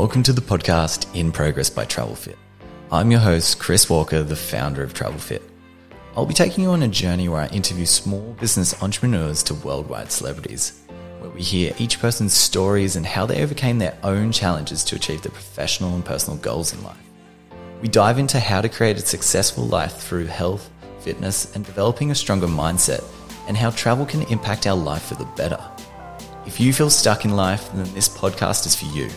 Welcome to the podcast In Progress by TravelFit. I'm your host, Chris Walker, the founder of TravelFit. I'll be taking you on a journey where I interview small business entrepreneurs to worldwide celebrities, where we hear each person's stories and how they overcame their own challenges to achieve their professional and personal goals in life. We dive into how to create a successful life through health, fitness, and developing a stronger mindset, and how travel can impact our life for the better. If you feel stuck in life, then this podcast is for you.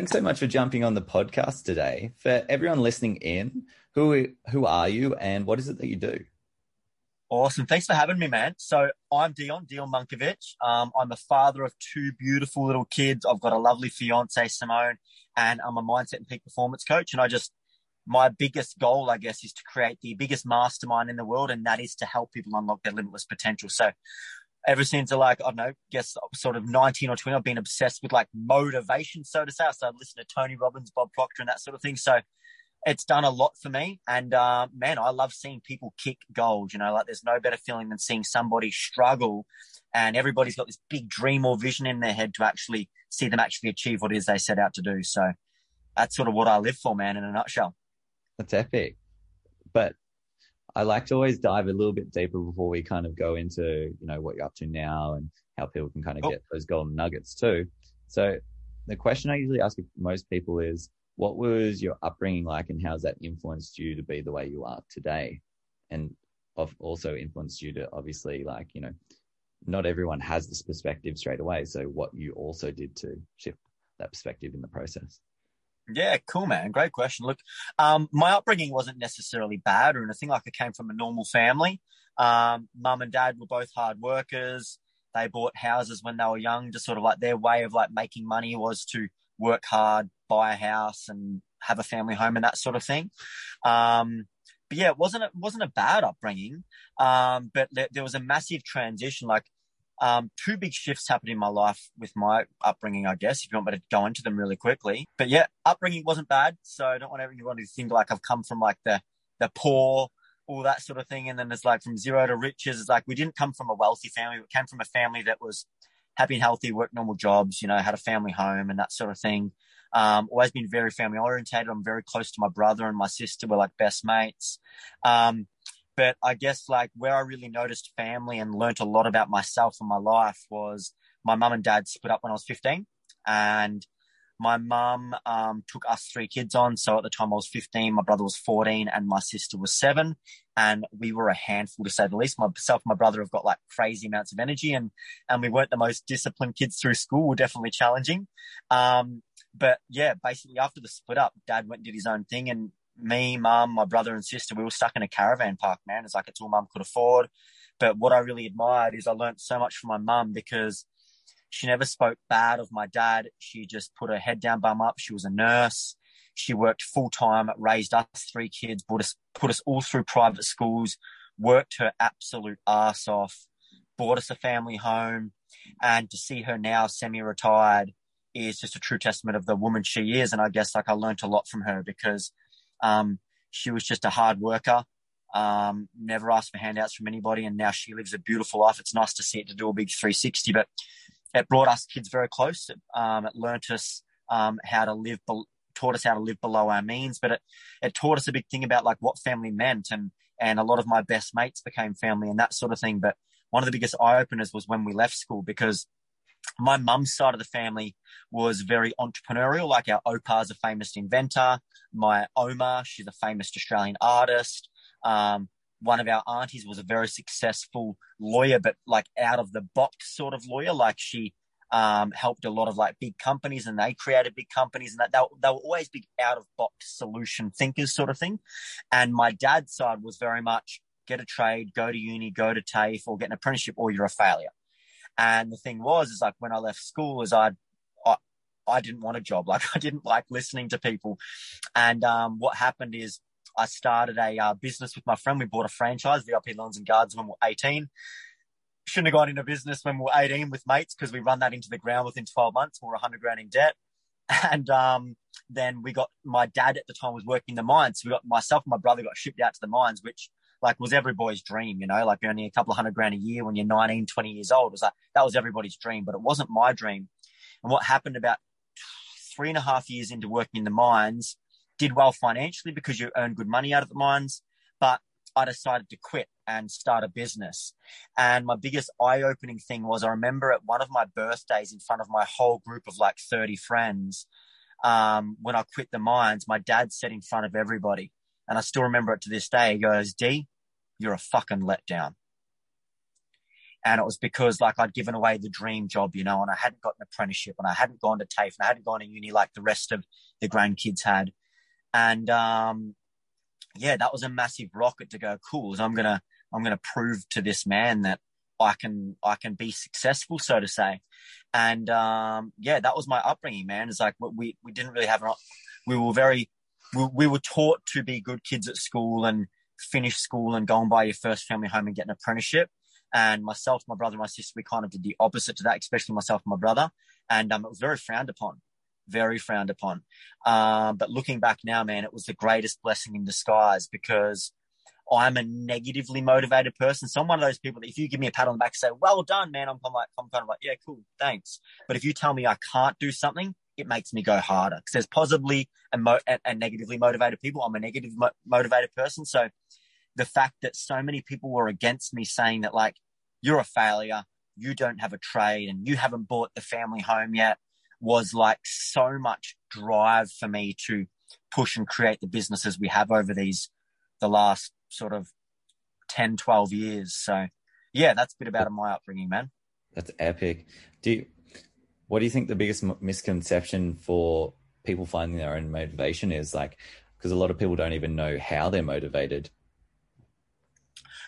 Thanks so much for jumping on the podcast today. For everyone listening in, who who are you and what is it that you do? Awesome. Thanks for having me, man. So I'm Dion, Dion Munkovic. Um, I'm the father of two beautiful little kids. I've got a lovely fiance, Simone, and I'm a mindset and peak performance coach. And I just, my biggest goal, I guess, is to create the biggest mastermind in the world. And that is to help people unlock their limitless potential. So ever since like, I don't know, guess sort of 19 or 20, I've been obsessed with like motivation, so to say. I started listening to Tony Robbins, Bob Proctor and that sort of thing. So it's done a lot for me. And, uh, man, I love seeing people kick goals. you know, like there's no better feeling than seeing somebody struggle and everybody's got this big dream or vision in their head to actually see them actually achieve what it is they set out to do. So that's sort of what I live for, man, in a nutshell. That's epic. But I like to always dive a little bit deeper before we kind of go into, you know, what you're up to now and how people can kind of get those golden nuggets too. So the question I usually ask most people is, what was your upbringing like and how's that influenced you to be the way you are today? And of also influenced you to obviously like, you know, not everyone has this perspective straight away. So what you also did to shift that perspective in the process. Yeah, cool, man. Great question. Look, um, my upbringing wasn't necessarily bad or anything. Like I came from a normal family. Um, mum and dad were both hard workers. They bought houses when they were young. Just sort of like their way of like making money was to work hard, buy a house, and have a family home and that sort of thing. Um, but yeah, it wasn't it wasn't a bad upbringing. Um, but there, there was a massive transition. Like um, two big shifts happened in my life with my upbringing, I guess, if you want me to go into them really quickly. But yeah, upbringing wasn't bad. So I don't want everyone to think like I've come from like the, the poor, all that sort of thing. And then it's like from zero to riches. It's like we didn't come from a wealthy family. We came from a family that was happy and healthy, worked normal jobs, you know, had a family home and that sort of thing. Um, always been very family orientated. I'm very close to my brother and my sister. We're like best mates. Um, but I guess like where I really noticed family and learnt a lot about myself and my life was my mum and dad split up when I was 15 and my mum um, took us three kids on. So at the time I was 15, my brother was 14 and my sister was seven. And we were a handful to say the least. Myself and my brother have got like crazy amounts of energy and, and we weren't the most disciplined kids through school. We're definitely challenging. Um, but yeah, basically after the split up, dad went and did his own thing and me, mum, my brother and sister, we were stuck in a caravan park, man. It's like it's all mum could afford. But what I really admired is I learned so much from my mum because she never spoke bad of my dad. She just put her head down, bum up. She was a nurse. She worked full time, raised us three kids, put us, put us all through private schools, worked her absolute ass off, bought us a family home. And to see her now semi retired is just a true testament of the woman she is. And I guess like I learned a lot from her because um, she was just a hard worker, um, never asked for handouts from anybody, and now she lives a beautiful life. It's nice to see it to do a big 360, but it brought us kids very close. Um, it learnt us um, how to live, be- taught us how to live below our means, but it, it taught us a big thing about like what family meant, and and a lot of my best mates became family and that sort of thing. But one of the biggest eye openers was when we left school because my mum's side of the family was very entrepreneurial. Like our opa's a famous inventor. My oma, she's a famous Australian artist. Um, one of our aunties was a very successful lawyer, but like out of the box sort of lawyer. Like she um, helped a lot of like big companies and they created big companies and that they, they were always big out of box solution thinkers sort of thing. And my dad's side was very much get a trade, go to uni, go to TAFE or get an apprenticeship or you're a failure. And the thing was, is like when I left school, is I, I, I didn't want a job. Like I didn't like listening to people. And um, what happened is I started a uh, business with my friend. We bought a franchise, VIP Lawns and Gardens, when we were 18. shouldn't have gone into business when we were 18 with mates because we run that into the ground within 12 months. We we're 100 grand in debt. And um, then we got my dad at the time was working the mines. So we got myself and my brother got shipped out to the mines, which like was every boy's dream, you know, like earning a couple of hundred grand a year when you're 19, 20 years old. It was like that was everybody's dream, but it wasn't my dream. And what happened about three and a half years into working in the mines, did well financially because you earn good money out of the mines, but I decided to quit and start a business. And my biggest eye opening thing was I remember at one of my birthdays in front of my whole group of like 30 friends, um, when I quit the mines, my dad said in front of everybody, and I still remember it to this day, he goes, D, you're a fucking letdown. And it was because like I'd given away the dream job, you know, and I hadn't got an apprenticeship and I hadn't gone to TAFE and I hadn't gone to uni like the rest of the grandkids had. And, um, yeah, that was a massive rocket to go, cool. So I'm to, I'm to prove to this man that I can, I can be successful, so to say. And, um, yeah, that was my upbringing, man. It's like we, we didn't really have, an, we were very, we, we were taught to be good kids at school and finish school and go and buy your first family home and get an apprenticeship. And myself, my brother, my sister, we kind of did the opposite to that, especially myself and my brother. And um, it was very frowned upon, very frowned upon. Um, but looking back now, man, it was the greatest blessing in disguise because I'm a negatively motivated person. So I'm one of those people that if you give me a pat on the back, and say, well done, man, I'm, I'm like, I'm kind of like, yeah, cool, thanks. But if you tell me I can't do something, it makes me go harder because there's positively and, mo- and, negatively motivated people. I'm a negative mo- motivated person. So the fact that so many people were against me saying that like, you're a failure, you don't have a trade and you haven't bought the family home yet was like so much drive for me to push and create the businesses we have over these, the last sort of 10, 12 years. So yeah, that's a bit about my upbringing, man. That's epic. Do you, what do you think the biggest misconception for people finding their own motivation is? Like because a lot of people don't even know how they're motivated.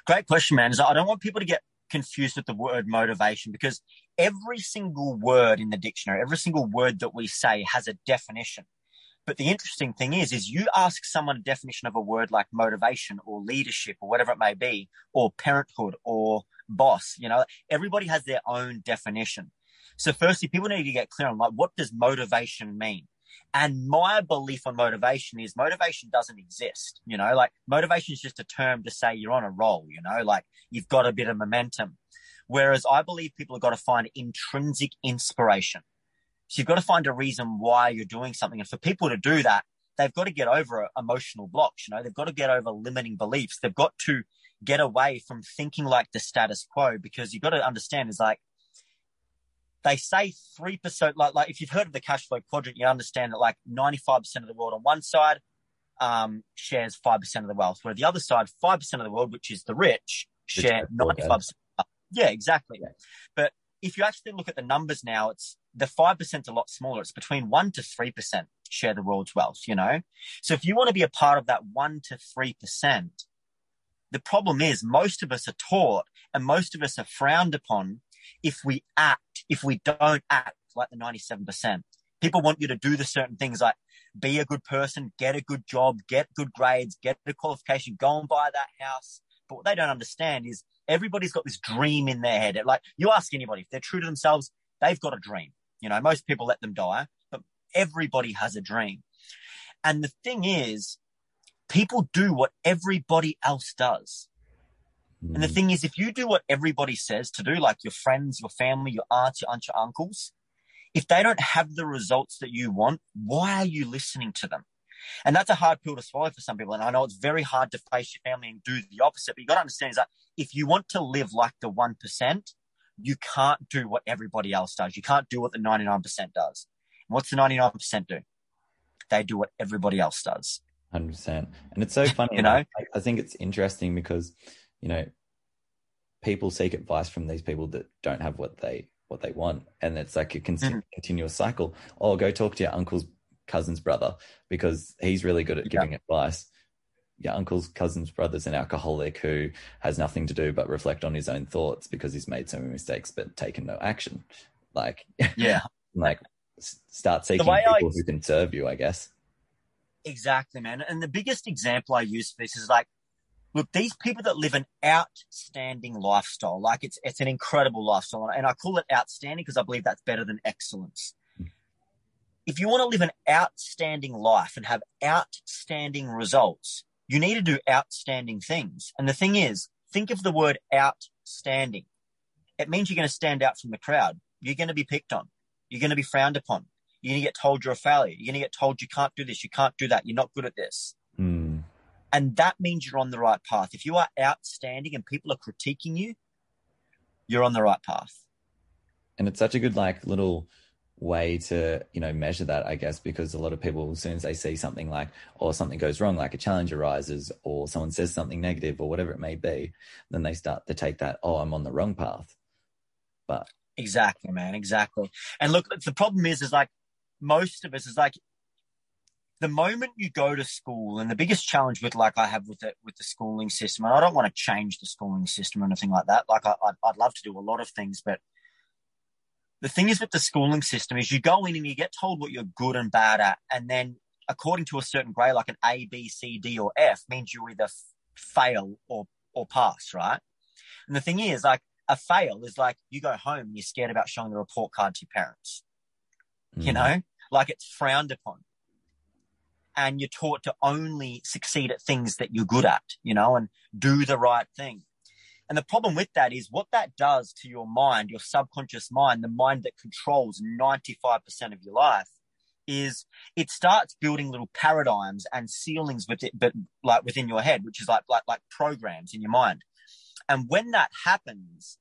Great question man. I don't want people to get confused with the word motivation because every single word in the dictionary every single word that we say has a definition. But the interesting thing is is you ask someone a definition of a word like motivation or leadership or whatever it may be or parenthood or boss you know everybody has their own definition so firstly, people need to get clear on like, what does motivation mean? And my belief on motivation is motivation doesn't exist. You know, like motivation is just a term to say you're on a roll, you know, like you've got a bit of momentum. Whereas I believe people have got to find intrinsic inspiration. So you've got to find a reason why you're doing something. And for people to do that, they've got to get over emotional blocks. You know, they've got to get over limiting beliefs. They've got to get away from thinking like the status quo because you've got to understand is like they say 3%, like, like if you've heard of the cash flow quadrant, you understand that like 95% of the world on one side um, shares 5% of the wealth, where the other side, 5% of the world, which is the rich, share 95%. Yeah, exactly. Yeah. But if you actually look at the numbers now, it's the 5% is a lot smaller. It's between 1 to 3% share the world's wealth, you know? So if you want to be a part of that 1 to 3%, the problem is most of us are taught and most of us are frowned upon if we act, if we don't act like the 97%. People want you to do the certain things like be a good person, get a good job, get good grades, get a qualification, go and buy that house. But what they don't understand is everybody's got this dream in their head. Like you ask anybody, if they're true to themselves, they've got a dream. You know, most people let them die, but everybody has a dream. And the thing is, people do what everybody else does. Mm. And the mm. thing is, if you do what everybody says to do, like your friends, your family, your aunts, your aunts, your uncles, if they don't have the results that you want, why are you listening to them? And that's a hard pill to swallow for some people. And I know it's very hard to face your family and do the opposite, but you got to understand is that if you want to live like the 1%, you can't do what everybody else does. You can't do what the 99% does. And what's the 99% do? They do what everybody else does. 100%. And it's so funny. you know, I, I think it's interesting because you know, people seek advice from these people that don't have what they what they want, and it's like a con- mm-hmm. continuous cycle. Oh, go talk to your uncle's cousin's brother because he's really good at giving yeah. advice. Your uncle's cousin's brother's an alcoholic who has nothing to do but reflect on his own thoughts because he's made so many mistakes but taken no action. Like, yeah, like start seeking people I, who can serve you, I guess. Exactly, man. And the biggest example I use for this is like look, these people that live an outstanding lifestyle, like it's it's an incredible lifestyle, and I call it outstanding because I believe that's better than excellence. If you want to live an outstanding life and have outstanding results, you need to do outstanding things. And the thing is, think of the word outstanding. It means you're going to stand out from the crowd. You're going to be picked on. You're going to be frowned upon. You're going to get told you're a failure. You're going to get told you can't do this. You can't do that. You're not good at this. And that means you're on the right path. If you are outstanding and people are critiquing you, you're on the right path. And it's such a good, like, little way to you know measure that i guess because a lot of people as soon as they see something like or something goes wrong like a challenge arises or someone says something negative or whatever it may be then they start to take that oh i'm on the wrong path but exactly man exactly and look the problem is is like most of us is like the moment you go to school and the biggest challenge with like i have with it with the schooling system and i don't want to change the schooling system or anything like that like I, I'd, I'd love to do a lot of things but the thing is with the schooling system is you go in and you get told what you're good and bad at, and then according to a certain grade, like an A, B, C, D, or F, means you either f- fail or or pass, right? And the thing is, like a fail is like you go home and you're scared about showing the report card to your parents. Mm. You know, like it's frowned upon. And you're taught to only succeed at things that you're good at, you know, and do the right thing. And the problem with that is what that does to your mind, your subconscious mind, the mind that controls 95% of your life is it starts building little paradigms and ceilings with it, but like within your head, which is like, like, like programs in your mind. And when that happens,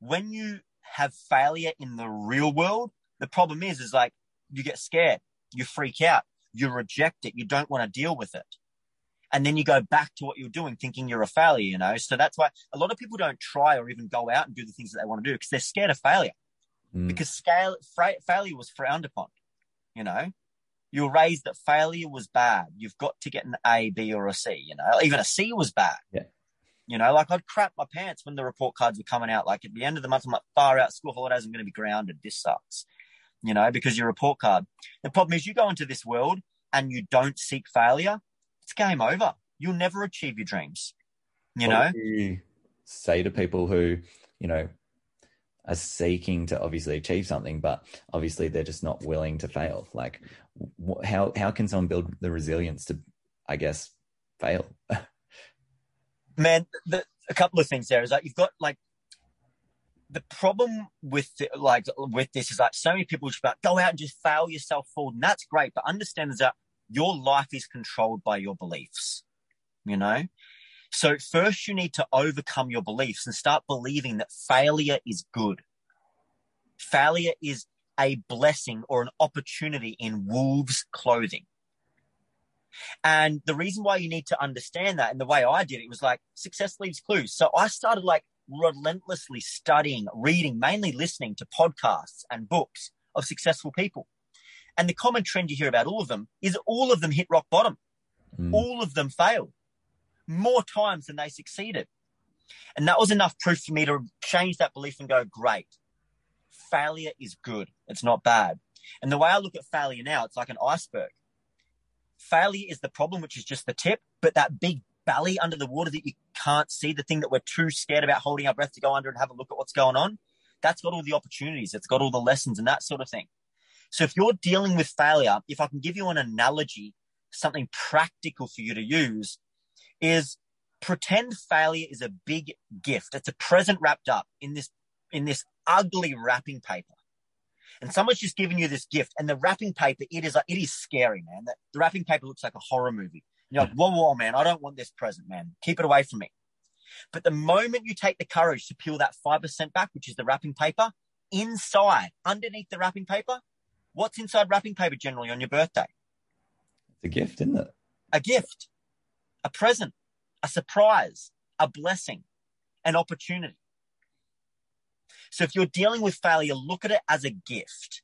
when you have failure in the real world, the problem is, is like you get scared, you freak out, you reject it, you don't want to deal with it and then you go back to what you're doing thinking you're a failure, you know? So that's why a lot of people don't try or even go out and do the things that they want to do because they're scared of failure. Mm. Because scale, fra- failure was frowned upon, you know? You were raised that failure was bad. You've got to get an A, B, or a C, you know? Even a C was bad. Yeah. You know, like I'd crap my pants when the report cards were coming out. Like at the end of the month, I'm like, far out, school holidays, I'm going to be grounded. This sucks, you know, because your report card. The problem is you go into this world and you don't seek failure it's game over. You'll never achieve your dreams. You what know? You say to people who, you know, are seeking to obviously achieve something, but obviously they're just not willing to fail. Like, wh- how how can someone build the resilience to, I guess, fail? Man, the, a couple of things there is that you've got like the problem with like with this is like so many people just about go out and just fail yourself forward, and that's great. But understand that your life is controlled by your beliefs, you know? So first you need to overcome your beliefs and start believing that failure is good. Failure is a blessing or an opportunity in wolves clothing. And the reason why you need to understand that and the way I did it was like success leaves clues. So I started like relentlessly studying, reading, mainly listening to podcasts and books of successful people. And the common trend you hear about all of them is all of them hit rock bottom. Mm. All of them failed more times than they succeeded. And that was enough proof for me to change that belief and go, great. Failure is good. It's not bad. And the way I look at failure now, it's like an iceberg. Failure is the problem, which is just the tip, but that big belly under the water that you can't see, the thing that we're too scared about holding our breath to go under and have a look at what's going on, that's got all the opportunities. It's got all the lessons and that sort of thing. So if you're dealing with failure, if I can give you an analogy, something practical for you to use is pretend failure is a big gift. It's a present wrapped up in this, in this ugly wrapping paper. And someone's just given you this gift and the wrapping paper, it is, it is scary, man. The, the wrapping paper looks like a horror movie. You're like, whoa, whoa, man, I don't want this present, man. Keep it away from me. But the moment you take the courage to peel that 5% back, which is the wrapping paper, inside, underneath the wrapping paper, What's inside wrapping paper generally on your birthday? It's a gift, isn't it? A gift, a present, a surprise, a blessing, an opportunity. So if you're dealing with failure, look at it as a gift,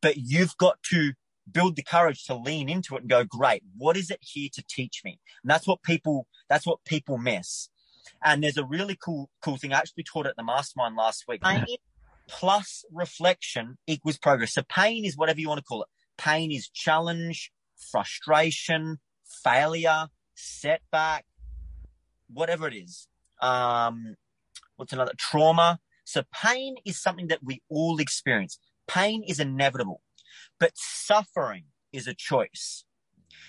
but you've got to build the courage to lean into it and go, great, what is it here to teach me? And that's what people, that's what people miss. And there's a really cool, cool thing. I actually taught at the mastermind last week plus reflection equals progress. So pain is whatever you want to call it. Pain is challenge, frustration, failure, setback, whatever it is. Um, what's another trauma? So pain is something that we all experience. Pain is inevitable, but suffering is a choice.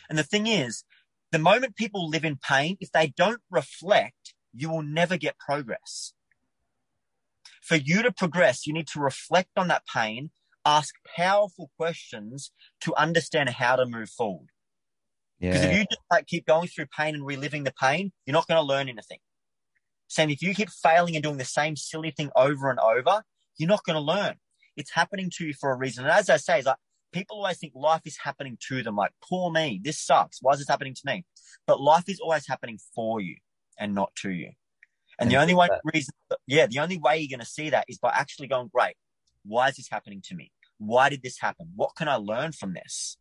And the thing is, the moment people live in pain, if they don't reflect, you will never get progress. For you to progress, you need to reflect on that pain, ask powerful questions to understand how to move forward. Because Yeah. if you just like keep going through pain and reliving the pain, you're not going to learn anything. Same if you keep failing and doing the same silly thing over and over, you're not going to learn. It's happening to you for a reason. And as I say, it's like people always think life is happening to them. Like, poor me, this sucks. Why is this happening to me? But life is always happening for you and not to you. And the only way that- reason, yeah, the only way you're going to see that is by actually going, great. Why is this happening to me? Why did this happen? What can I learn from this?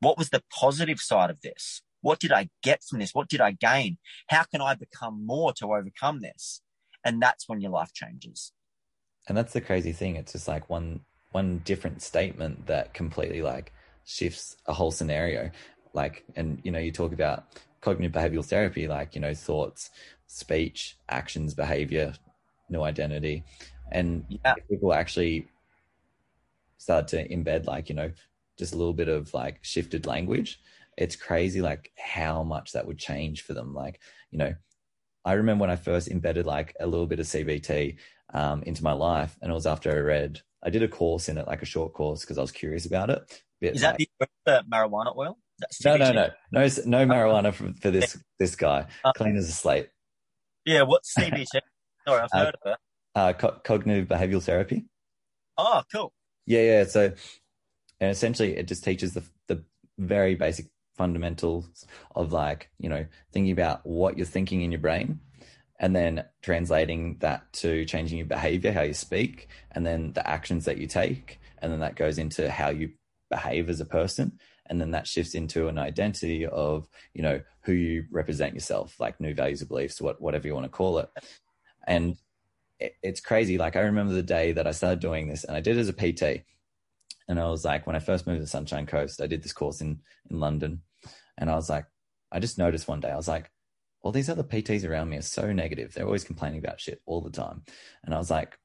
What was the positive side of this? What did I get from this? What did I gain? How can I become more to overcome this? And that's when your life changes. and that's the crazy thing it's just like one one different statement that completely like shifts a whole scenario. Like and you know you talk about cognitive behavioral therapy like you know thoughts speech actions behavior no identity. And Yeah. people actually start to embed like you know just a little bit of like shifted language. It's crazy like how much that would change for them. Like you know i remember when i first embedded like a little bit of cbt um, into my life and it was after i read i did a course in it like a short course because i was curious about it Is that like- the, the marijuana oil? No no no no no marijuana for, for this this guy Uh, clean as a slate Yeah, what's CBT? Sorry, I've Uh, heard of it. uh, co- cognitive behavioral therapy Oh, cool. Yeah, yeah. So, and essentially, it just teaches the the very basic fundamentals of like you know thinking about what you're thinking in your brain, and then translating that to changing your behavior, how you speak, and then the actions that you take, and then that goes into how you behave as a person, and then that shifts into an identity of you know who you represent yourself, like new values or beliefs, what whatever you want to call it, and it, it's crazy. Like I remember the day that I started doing this, and I did it as a PT. And I was like, when I first moved to Sunshine Coast, I did this course in in London, and I was like, I just noticed one day, I was like, all these other PTs around me are so negative. They're always complaining about shit all the time, and I was like,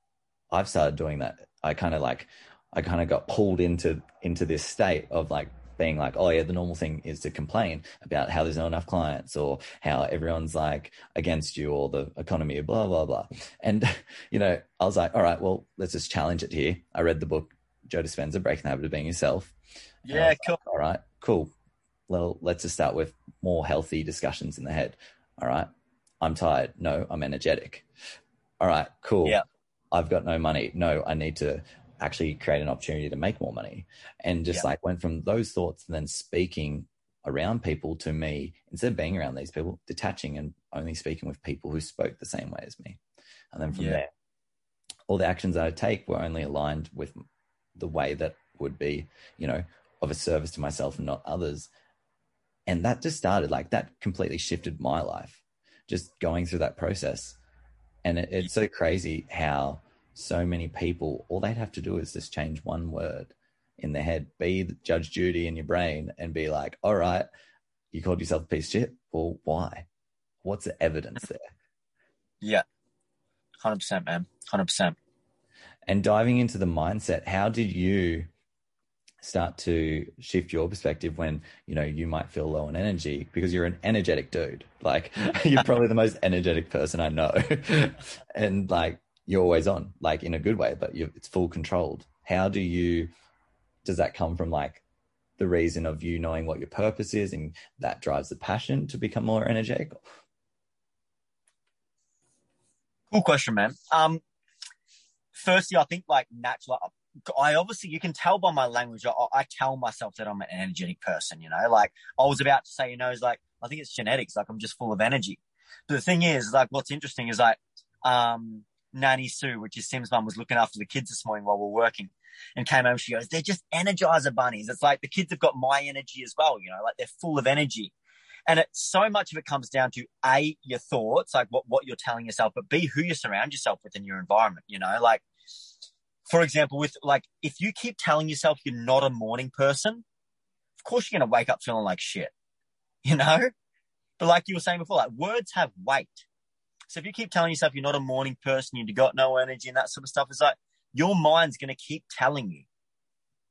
I've started doing that. I kind of like, I kind of got pulled into into this state of like being like, oh yeah, the normal thing is to complain about how there's not enough clients or how everyone's like against you or the economy, blah blah blah. And you know, I was like, all right, well, let's just challenge it here. I read the book Joe Dispenza, Breaking the Habit of Being Yourself. Yeah, cool. like, all right, cool. Well, let's just start with more healthy discussions in the head. All right, I'm tired. No, I'm energetic. All right, cool. Yeah. I've got no money. No, I need to actually create an opportunity to make more money. And just Yeah. like went from those thoughts and then speaking around people to me, instead of being around these people, detaching and only speaking with people who spoke the same way as me. And then from Yeah. there, all the actions I take were only aligned with the way that would be, you know, of a service to myself and not others. And that just started like that completely shifted my life, just going through that process. And it, it's so crazy how so many people, all they'd have to do is just change one word in their head, be Judge Judy in your brain, and be like, all right, you called yourself a piece of shit. Well, why? What's the evidence there? Yeah. 100%, man. 100%. and diving into the mindset how did you start to shift your perspective when you know you might feel low on energy because you're an energetic dude like you're probably the most energetic person i know and like you're always on like in a good way but it's full controlled how do you does that come from like the reason of you knowing what your purpose is and that drives the passion to become more energetic Cool question, man. Um, firstly, I think like natural. I obviously you can tell by my language. I, I tell myself that I'm an energetic person. You know, like I was about to say, you know, it's like I think it's genetics. Like I'm just full of energy. But the thing is, like, what's interesting is like, um, Nanny Sue, which is Sim's mum, was looking after the kids this morning while we we're working, and came home. She goes, "They're just energizer bunnies. It's like the kids have got my energy as well. You know, like they're full of energy." And it, so much of it comes down to A, your thoughts, like what, what you're telling yourself, but B, who you surround yourself with in your environment, you know, like, for example, with like, if you keep telling yourself you're not a morning person, of course you're going to wake up feeling like shit, you know? But like you were saying before, like words have weight. So if you keep telling yourself you're not a morning person, you've got no energy and that sort of stuff, it's like your mind's going to keep telling you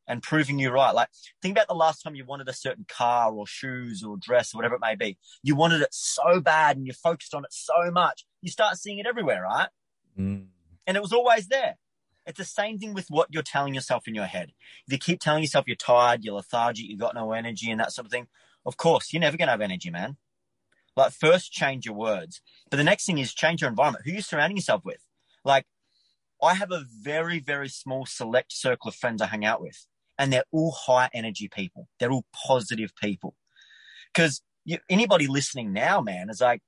and proving you right. Like think about the last time you wanted a certain car or shoes or dress or whatever it may be. You wanted it so bad and you focused on it so much. You start seeing it everywhere, right? Mm. And it was always there. It's the same thing with what you're telling yourself in your head. If you keep telling yourself you're tired, you're lethargic, you've got no energy and that sort of thing, of course, you're never going to have energy, man. Like first change your words. But the next thing is change your environment. Who are you surrounding yourself with? Like I have a very, very small select circle of friends I hang out with and they're all high energy people. They're all positive people. Because anybody listening now, man, is like,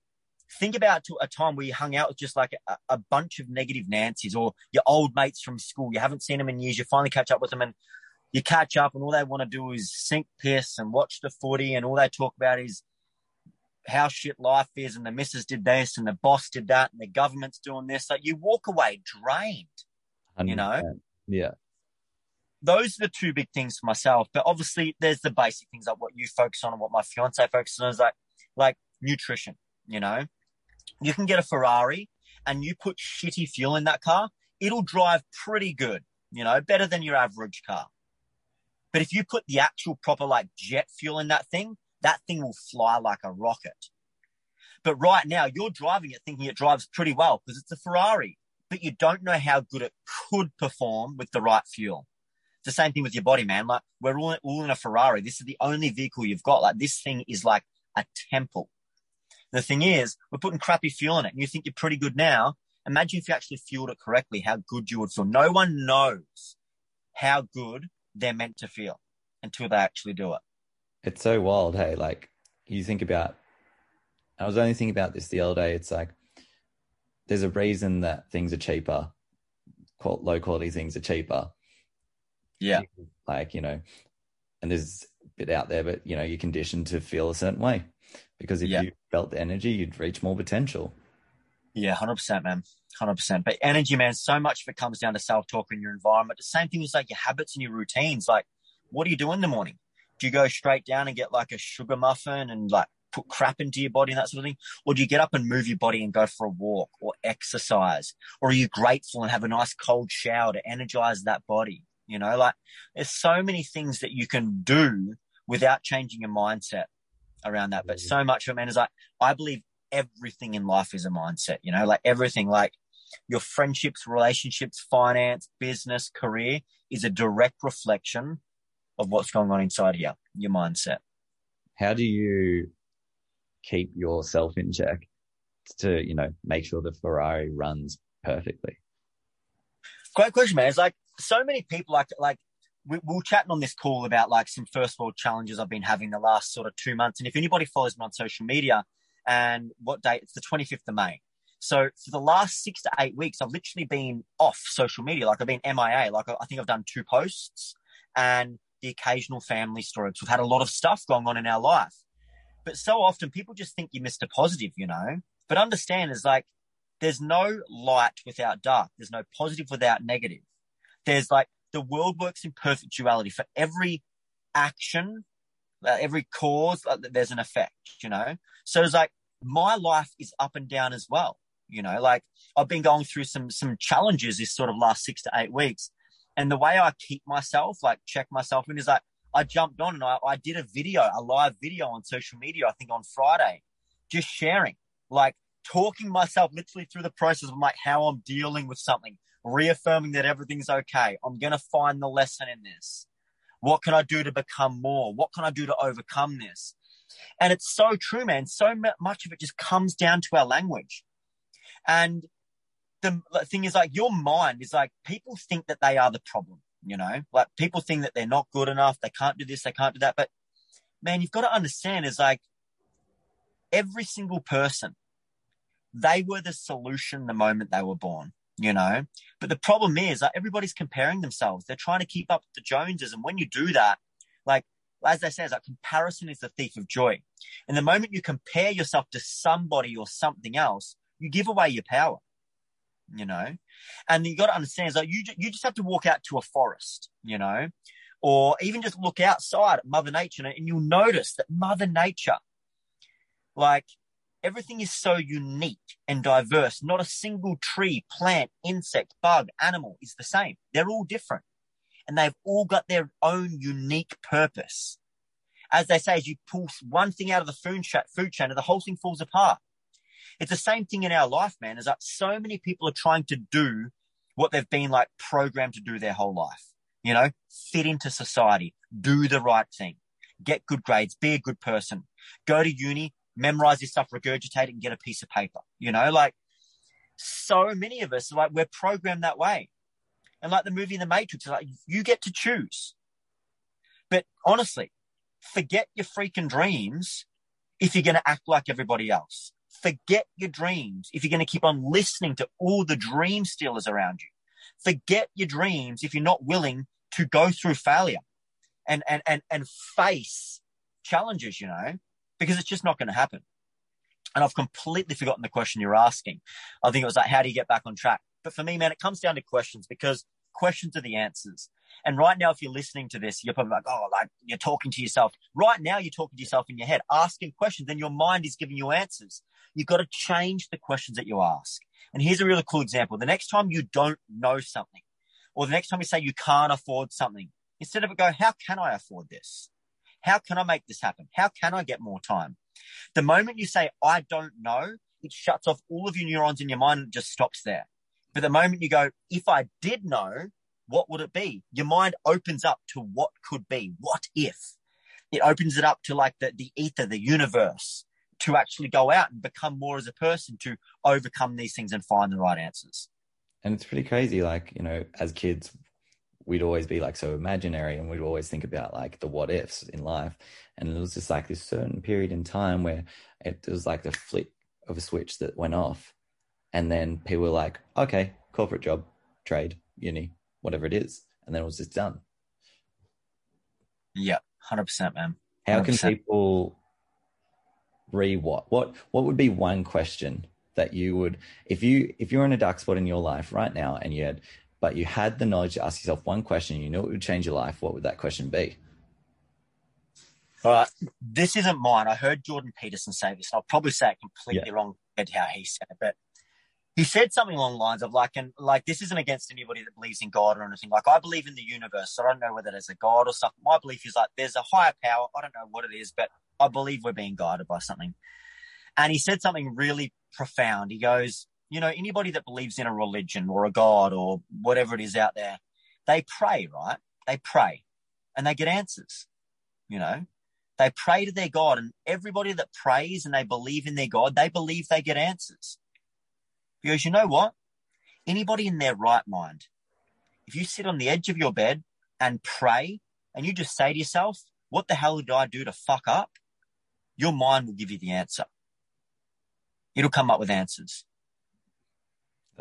think about a time where you hung out with just like a, a, bunch of negative Nancy's or your old mates from school. You haven't seen them in years. You finally catch up with them and you catch up and all they want to do is sink piss and watch the footy and all they talk about is how shit life is and the missus did this and the boss did that and the government's doing this. Like you walk away drained, 100%. you know? Yeah those are the two big things for myself. But obviously, there's the basic things like what you focus on and what my fiance focuses on is like like nutrition. You know, you can get a Ferrari and you put shitty fuel in that car, it'll drive pretty good. You know, better than your average car. But if you put the actual proper like jet fuel in that thing, that thing will fly like a rocket. But right now, you're driving it thinking it drives pretty well because it's a Ferrari, but you don't know how good it could perform with the right fuel. It's the same thing with your body, man. Like we're all, all in a Ferrari. This is the only vehicle you've got. Like this thing is like a temple. The thing is, we're putting crappy fuel in it and you think you're pretty good now. Imagine if you actually fueled it correctly, how good you would feel. No one knows how good they're meant to feel until they actually do it. It's so wild. Hey, like you think about, I was only thinking about this the other day. It's like, there's a reason that things are cheaper, low quality things are cheaper yeah. Like, you know, and there's a bit out there, but, you know, you're conditioned to feel a certain way because if yeah. you felt the energy, you'd reach more potential. Yeah, 100%, man. 100%. But energy, man, so much of it comes down to self talk in your environment. The same thing is like your habits and your routines. Like, what do you do in the morning? Do you go straight down and get like a sugar muffin and like put crap into your body and that sort of thing? Or do you get up and move your body and go for a walk or exercise? Or are you grateful and have a nice cold shower to energize that body? You know, like there's so many things that you can do without changing your mindset around that. But mm. so much of it, man, is like, I believe everything in life is a mindset, you know, like everything, like your friendships, relationships, finance, business, career is a direct reflection of what's going on inside here, your mindset. How do you keep yourself in check to, you know, make sure the Ferrari runs perfectly? Great question, man. It's like so many people like like we, we were chatting on this call about like some first world challenges I've been having the last sort of two months. And if anybody follows me on social media, and what date? It's the 25th of May. So for the last six to eight weeks, I've literally been off social media. Like I've been MIA. Like I think I've done two posts and the occasional family story. We've had a lot of stuff going on in our life. But so often people just think you missed a positive, you know. But understand is like there's no light without dark. There's no positive without negative there's like the world works in perfect duality. For every action, uh, every cause, uh, there's an effect, you know? So it's like my life is up and down as well. You know, like I've been going through some, some challenges this sort of last six to eight weeks. And the way I keep myself, like check myself in is like, I jumped on and I, I did a video, a live video on social media, I think on Friday, just sharing, like talking myself literally through the process of like how I'm dealing with something, reaffirming that everything's okay. I'm going to find the lesson in this. What can I do to become more? What can I do to overcome this? And it's so true, man. So much of it just comes down to our language. And the thing is like your mind is like people think that they are the problem, you know, like people think that they're not good enough. They can't do this. They can't do that. But man, you've got to understand is like every single person, they were the solution the moment they were born you know. But the problem is that everybody's comparing themselves. They're trying to keep up with the Joneses. And when you do that, like, as they say, like comparison is the thief of joy. And the moment you compare yourself to somebody or something else, you give away your power, you know. And you got to understand is like you you just have to walk out to a forest, you know, or even just look outside at Mother Nature, and you'll notice that Mother Nature, like Everything is so unique and diverse. Not a single tree, plant, insect, bug, animal is the same. They're all different and they've all got their own unique purpose. As they say, as you pull one thing out of the food chain, food chain, the whole thing falls apart. It's the same thing in our life, man, is that so many people are trying to do what they've been like programmed to do their whole life. You know, fit into society, do the right thing, get good grades, be a good person, go to uni, memorize this stuff, regurgitate it and get a piece of paper. You know, like so many of us, like we're programmed that way. And like the movie The Matrix, like you get to choose. But honestly, forget your freaking dreams if you're going to act like everybody else. Forget your dreams if you're going to keep on listening to all the dream stealers around you. Forget your dreams if you're not willing to go through failure and, and, and, and face challenges, you know, because it's just not going to happen. And I've completely forgotten the question you're asking. I think it was like, how do you get back on track? But for me, man, it comes down to questions because questions are the answers. And right now, if you're listening to this, you're probably like, oh, like you're talking to yourself. Right now, you're talking to yourself in your head, asking questions, and your mind is giving you answers. You've got to change the questions that you ask. And here's a really cool example. The next time you don't know something, or the next time you say you can't afford something, instead of it go, how can I afford this? How can I make this happen? How can I get more time? The moment you say, I don't know, it shuts off all of your neurons in your mind and just stops there. But the moment you go, if I did know, what would it be? Your mind opens up to what could be. What if? It opens it up to like the, the ether, the universe, to actually go out and become more as a person to overcome these things and find the right answers. And it's pretty crazy. Like, you know, as kids, we'd always be like so imaginary and we'd always think about like the what ifs in life. And it was just like this certain period in time where it was like the flick of a switch that went off and then people were like, okay, corporate job, trade, uni, whatever it is. And then it was just done. Yeah, 100%, man. 100%. How can people re what? What what would be one question that you would if you if you're in a dark spot in your life right now and you had but you had the knowledge to ask yourself one question, you knew it would change your life, what would that question be? All right. This isn't mine. I heard Jordan Peterson say this. I'll probably say it completely yeah. wrong how he said it, but he said something along the lines of like, and like, this isn't against anybody that believes in God or anything. Like, I believe in the universe. So I don't know whether there's a God or something. My belief is like, there's a higher power. I don't know what it is, but I believe we're being guided by something. And he said something really profound. He goes, you know, anybody that believes in a religion or a God or whatever it is out there, they pray, right? They pray and they get answers, you know, they pray to their God and everybody that prays and they believe in their God, they believe they get answers. Because you know what? Anybody in their right mind, if you sit on the edge of your bed and pray and you just say to yourself, what the hell did I do to fuck up? Your mind will give you the answer. It'll come up with answers.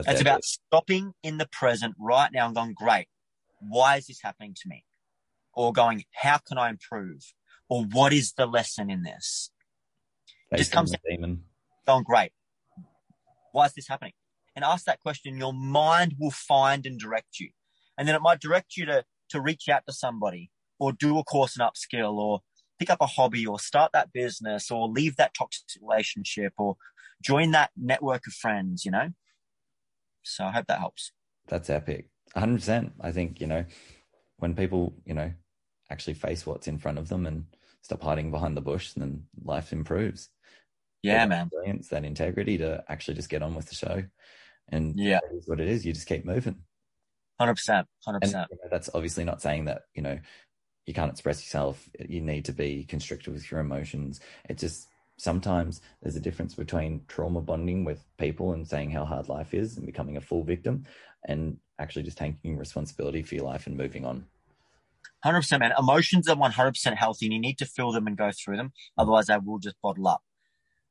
That's it's about stopping in the present right now and going, great, why is this happening to me? Or going, how can I improve? Or what is the lesson in this? Based Just comes demon. going, great, why is this happening? And ask that question. Your mind will find and direct you. And then it might direct you to, to reach out to somebody or do a course and upskill or pick up a hobby or start that business or leave that toxic relationship or join that network of friends, you know? So I hope that helps. That's epic. 100%. I think, you know, when people, you know, actually face what's in front of them and stop hiding behind the bush, then life improves yeah, man, brilliance, that integrity to actually just get on with the show. And yeah, that is what it is. You just keep moving. Hundred percent, hundred percent. That's obviously not saying that you know you can't express yourself. You need to be constricted with your emotions. It just sometimes there's a difference between trauma bonding with people and saying how hard life is and becoming a full victim, and actually just taking responsibility for your life and moving on. Hundred percent, man. Emotions are one hundred percent healthy, and you need to feel them and go through them. Otherwise, they will just bottle up.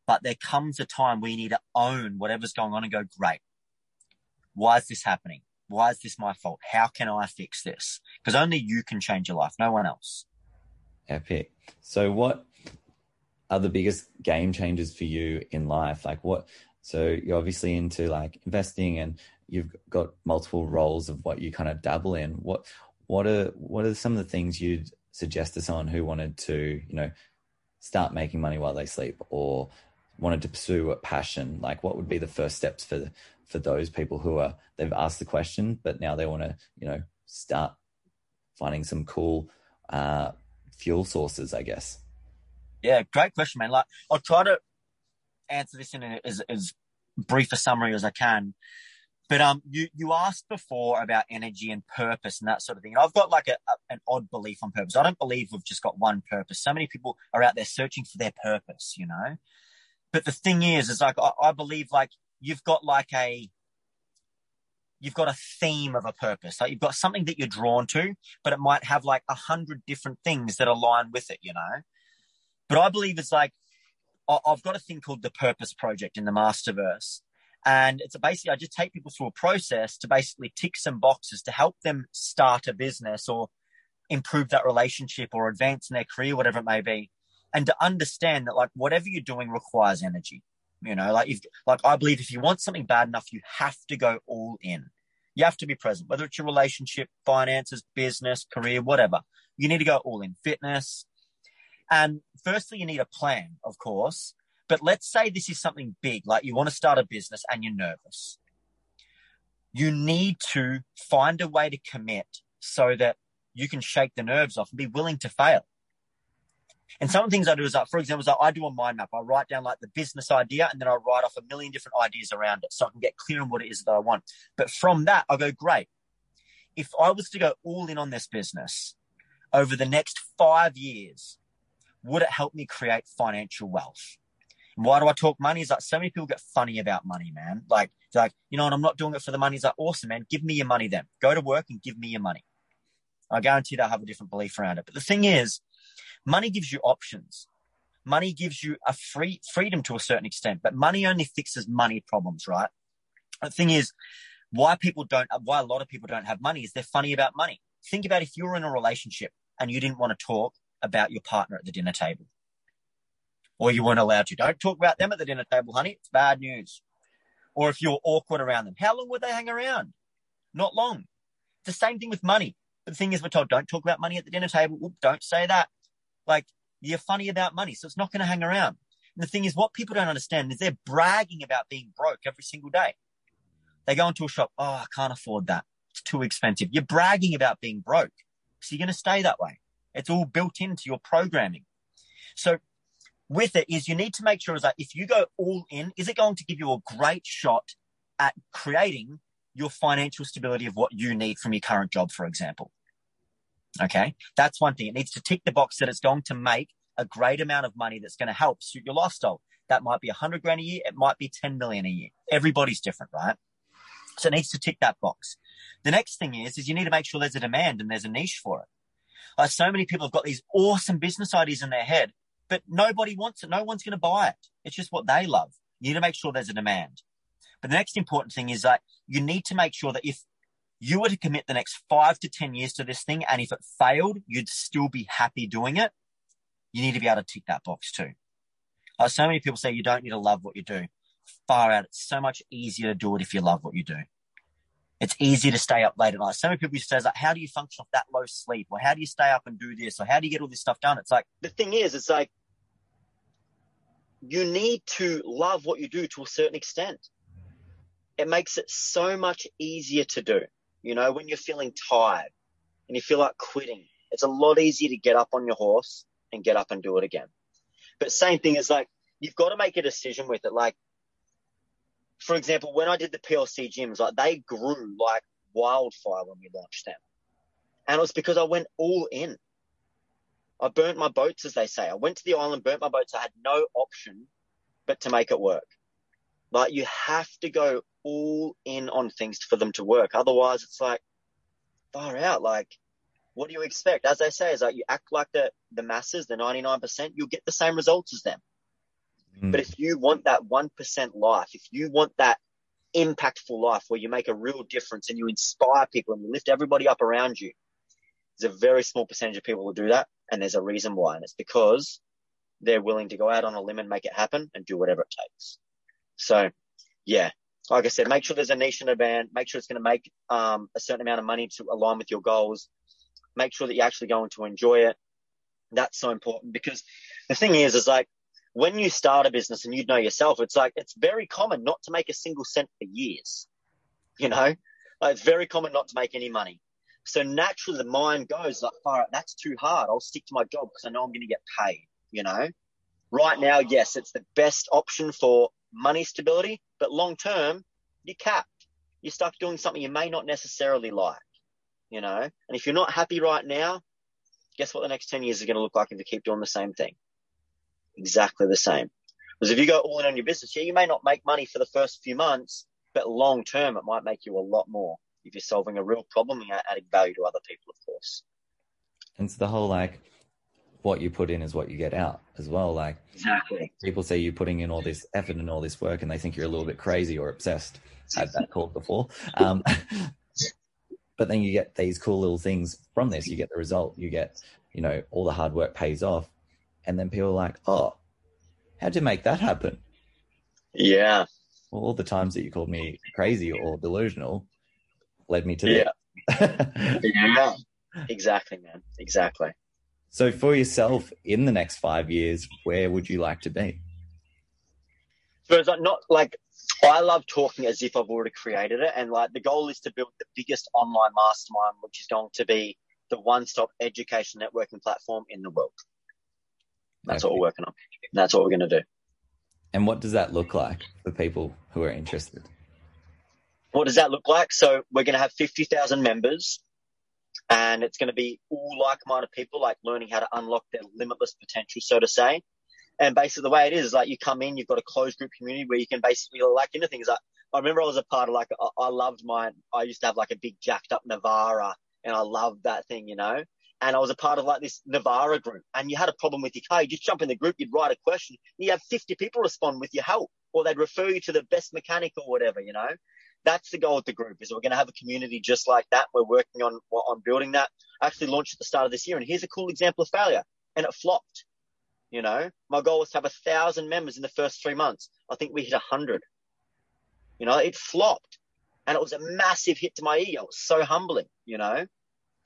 But there comes a time where you need to own whatever's going on and go, great. Why is this happening? Why is this my fault? How can I fix this? Because only you can change your life, no one else. Epic. So, what are the biggest game changers for you in life? Like, what? So, you're obviously into like investing and you've got multiple roles of what you kind of dabble in. What, what are, what are some of the things you'd suggest to someone who wanted to, you know, start making money while they sleep or wanted to pursue a passion, like what would be the first steps for for those people who are they've asked the question, but now they want to you know start finding some cool uh, fuel sources, I guess. Yeah, great question, man. Like I'll try to answer this in a, as as brief a summary as I can. But um, you you asked before about energy and purpose and that sort of thing. And I've got like a, a, an odd belief on purpose. I don't believe we've just got one purpose. So many people are out there searching for their purpose, you know. But the thing is, is like I, I believe like you've got like a you've got a theme of a purpose. Like you've got something that you're drawn to, but it might have like a hundred different things that align with it, you know. But I believe it's like I've got a thing called the Purpose Project in the Masterverse and it's basically, I just take people through a process to basically tick some boxes to help them start a business or improve that relationship or advance in their career, whatever it may be. And to understand that like whatever you're doing requires energy. You know, like if, like I believe if you want something bad enough, you have to go all in. You have to be present, whether it's your relationship, finances, business, career, whatever. You need to go all in fitness. And firstly, you need a plan, of course. But let's say this is something big, like you want to start a business and you're nervous. You need to find a way to commit so that you can shake the nerves off and be willing to fail. And some of the things I do is like, for example, is like I do a mind map. I write down like the business idea and then I write off a million different ideas around it so I can get clear on what it is that I want. But from that, I go, great. If I was to go all in on this business over the next five years, would it help me create financial wealth? Why do I talk money? Is like so many people get funny about money, man. Like, like, you know, and I'm not doing it for the money. It's like, awesome, man. Give me your money then. Go to work and give me your money. I guarantee they'll have a different belief around it. But the thing is, money gives you options. Money gives you a free freedom to a certain extent, but money only fixes money problems, right? The thing is, why people don't, why a lot of people don't have money is they're funny about money. Think about if you were in a relationship and you didn't want to talk about your partner at the dinner table or you weren't allowed to. Don't talk about them at the dinner table, honey. It's bad news. Or if you're awkward around them, how long would they hang around? Not long. It's the same thing with money. The thing is, we're told don't talk about money at the dinner table. Oop, don't say that. Like you're funny about money, so it's not going to hang around. And the thing is, what people don't understand is they're bragging about being broke every single day. They go into a shop. Oh, I can't afford that. It's too expensive. You're bragging about being broke. So you're going to stay that way. It's all built into your programming. So with it is you need to make sure is that if you go all in, is it going to give you a great shot at creating your financial stability of what you need from your current job, for example? Okay. That's one thing. It needs to tick the box that it's going to make a great amount of money that's going to help suit your lifestyle. That might be a hundred grand a year. It might be 10 million a year. Everybody's different, right? So it needs to tick that box. The next thing is, is you need to make sure there's a demand and there's a niche for it. Like so many people have got these awesome business ideas in their head, but nobody wants it. No one's going to buy it. It's just what they love. You need to make sure there's a demand. But the next important thing is that you need to make sure that if you were to commit the next five to 10 years to this thing, and if it failed, you'd still be happy doing it, you need to be able to tick that box too. Uh, so many people say you don't need to love what you do. Far out. It's so much easier to do it if you love what you do. It's easy to stay up late at night. So many people to say, like, how do you function off that low sleep? Or how do you stay up and do this? Or how do you get all this stuff done? It's like, the thing is, it's like, you need to love what you do to a certain extent. It makes it so much easier to do. You know, when you're feeling tired and you feel like quitting, it's a lot easier to get up on your horse and get up and do it again. But same thing is like, you've got to make a decision with it. Like, for example, when I did the PLC gyms, like they grew like wildfire when we launched them. And it was because I went all in. I burnt my boats, as they say. I went to the island, burnt my boats. I had no option but to make it work. Like you have to go all in on things for them to work. Otherwise, it's like far out. Like, what do you expect? As they say, is like you act like the the masses, the ninety nine percent, you'll get the same results as them. Mm. But if you want that one percent life, if you want that impactful life where you make a real difference and you inspire people and you lift everybody up around you, there's a very small percentage of people who do that. And there's a reason why. And it's because they're willing to go out on a limb and make it happen and do whatever it takes. So yeah, like I said, make sure there's a niche in a band. Make sure it's going to make um, a certain amount of money to align with your goals. Make sure that you're actually going to enjoy it. That's so important because the thing is, is like when you start a business and you know yourself, it's like it's very common not to make a single cent for years. You know, like, it's very common not to make any money. So naturally, the mind goes like, "Far, that's too hard. I'll stick to my job because I know I'm going to get paid." You know, right now, yes, it's the best option for money stability, but long term, you're capped. You're stuck doing something you may not necessarily like. You know, and if you're not happy right now, guess what the next 10 years is going to look like if you keep doing the same thing? Exactly the same. Because if you go all in on your business, yeah, you may not make money for the first few months, but long term, it might make you a lot more if you're solving a real problem and adding value to other people, of course. And it's the whole like, what you put in is what you get out as well. Like, exactly. People say you're putting in all this effort and all this work, and they think you're a little bit crazy or obsessed. I've had that called before. Um, but then you get these cool little things from this. You get the result. You get, you know, all the hard work pays off, and then people are like, "Oh, how'd you make that happen?" Yeah. Well, all the times that you called me crazy or delusional led me to yeah. yeah. Exactly, man. Exactly. So, for yourself, in the next five years, where would you like to be? So it's like not like I love talking as if I've already created it, and like the goal is to build the biggest online mastermind, which is going to be the one-stop education networking platform in the world. That's okay. what we're working on. That's what we're going to do. And what does that look like for people who are interested? What does that look like? So we're going to have 50,000 members and it's going to be all like-minded people, like learning how to unlock their limitless potential, so to say. And basically the way it is, is like you come in, you've got a closed group community where you can basically like into things. Like I remember I was a part of like, I, I loved my, I used to have like a big jacked up Navara and I loved that thing, you know? And I was a part of like this Navara group and you had a problem with your car. You just jump in the group, you'd write a question, and you have 50 people respond with your help or they'd refer you to the best mechanic or whatever, you know? That's the goal with the group is we're going to have a community just like that. We're working on, on building that. I actually launched at the start of this year and here's a cool example of failure and it flopped. You know, my goal was to have a thousand members in the first three months. I think we hit a hundred. You know, it flopped and it was a massive hit to my ego. It was so humbling, you know.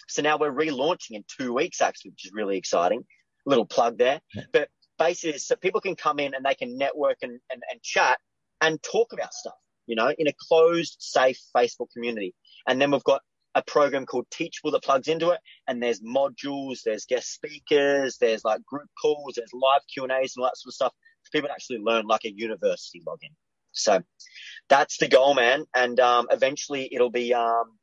So now we're relaunching in two weeks, actually, which is really exciting. Little plug there. But basically, so people can come in and they can network and, and, and chat and talk about stuff, you know, in a closed, safe Facebook community. And then we've got a program called Teachable that plugs into it. And there's modules, there's guest speakers, there's like group calls, there's live Q and A's and all that sort of stuff for people to actually learn like a university login. So that's the goal, man. And, um, eventually it'll be, um,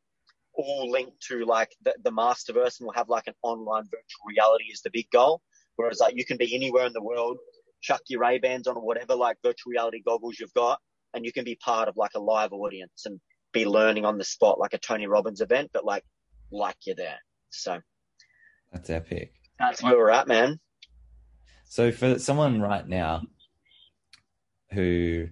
all linked to like the, the masterverse and we'll have like an online virtual reality is the big goal. Whereas like you can be anywhere in the world, chuck your Ray Bans on or whatever like virtual reality goggles you've got and you can be part of like a live audience and be learning on the spot like a Tony Robbins event, but like like you're there. So that's epic. That's where we're at, man. So for someone right now who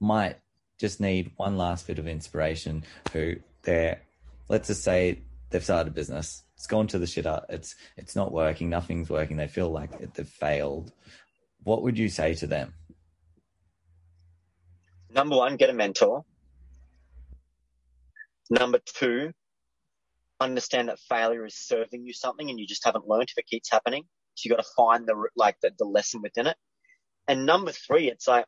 might just need one last bit of inspiration, who they're let's just say they've started a business, it's gone to the shitter, it's it's not working, nothing's working, they feel like they've failed. What would you say to them? Number one, get a mentor. Number two, understand that failure is serving you something and you just haven't learned if it keeps happening. So you got to find the, like the, the lesson within it. And number three, it's like,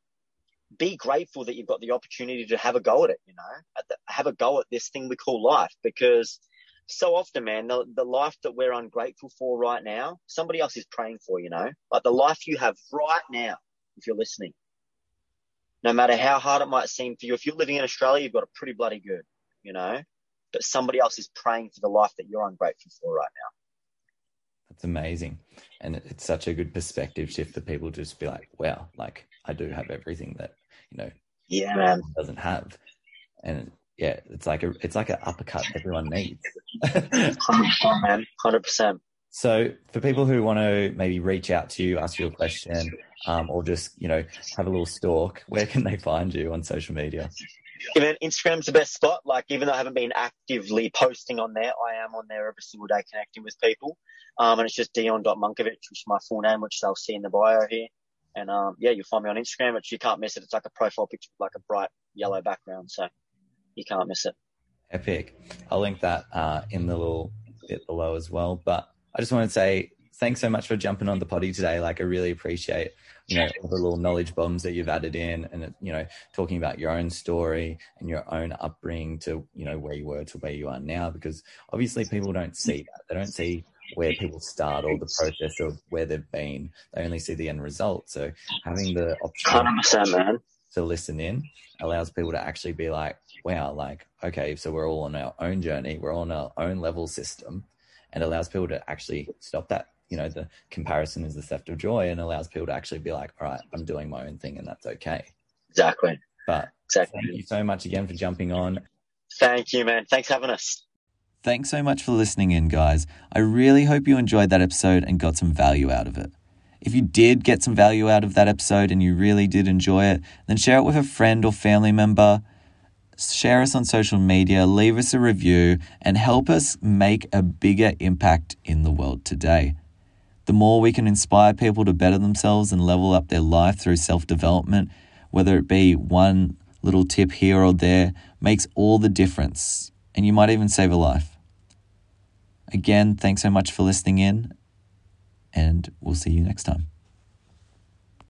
be grateful that you've got the opportunity to have a go at it, you know, the, have a go at this thing we call life because so often, man, the, the life that we're ungrateful for right now, somebody else is praying for, you know, like the life you have right now, if you're listening, no matter how hard it might seem for you, if you're living in Australia, you've got it pretty bloody good you know, but somebody else is praying for the life that you're ungrateful for right now. That's amazing. And it's such a good perspective shift for people to just be like, wow, like I do have everything that, you know, yeah, man. doesn't have. And yeah, it's like a, it's like an uppercut everyone needs. 100%, man. 100%. So for people who want to maybe reach out to you, ask you a question, um, or just, you know, have a little stalk, where can they find you on social media? Even Instagram's the best spot. Like, even though I haven't been actively posting on there, I am on there every single day connecting with people. Um, and it's just dion.munkovic, which is my full name, which they'll see in the bio here. And, um, yeah, you'll find me on Instagram, which you can't miss it. It's like a profile picture with like a bright yellow background. So you can't miss it. Epic. I'll link that, uh, in the little bit below as well. But I just want to say thanks so much for jumping on the potty today. Like, I really appreciate you know all the little knowledge bombs that you've added in, and you know talking about your own story and your own upbringing to you know where you were to where you are now. Because obviously people don't see that. They don't see where people start or the process of where they've been. They only see the end result. So having the option man. to listen in allows people to actually be like, wow, like, okay, so we're all on our own journey, we're on our own level system, and allows people to actually stop that. You know, the comparison is the theft of joy and allows people to actually be like, all right, I'm doing my own thing and that's okay. Exactly. But exactly. thank you so much again for jumping on. Thank you, man. Thanks for having us. Thanks so much for listening in, guys. I really hope you enjoyed that episode and got some value out of it. If you did get some value out of that episode and you really did enjoy it, then share it with a friend or family member. Share us on social media, leave us a review, and help us make a bigger impact in the world today. The more we can inspire people to better themselves and level up their life through self development, whether it be one little tip here or there, makes all the difference. And you might even save a life. Again, thanks so much for listening in, and we'll see you next time.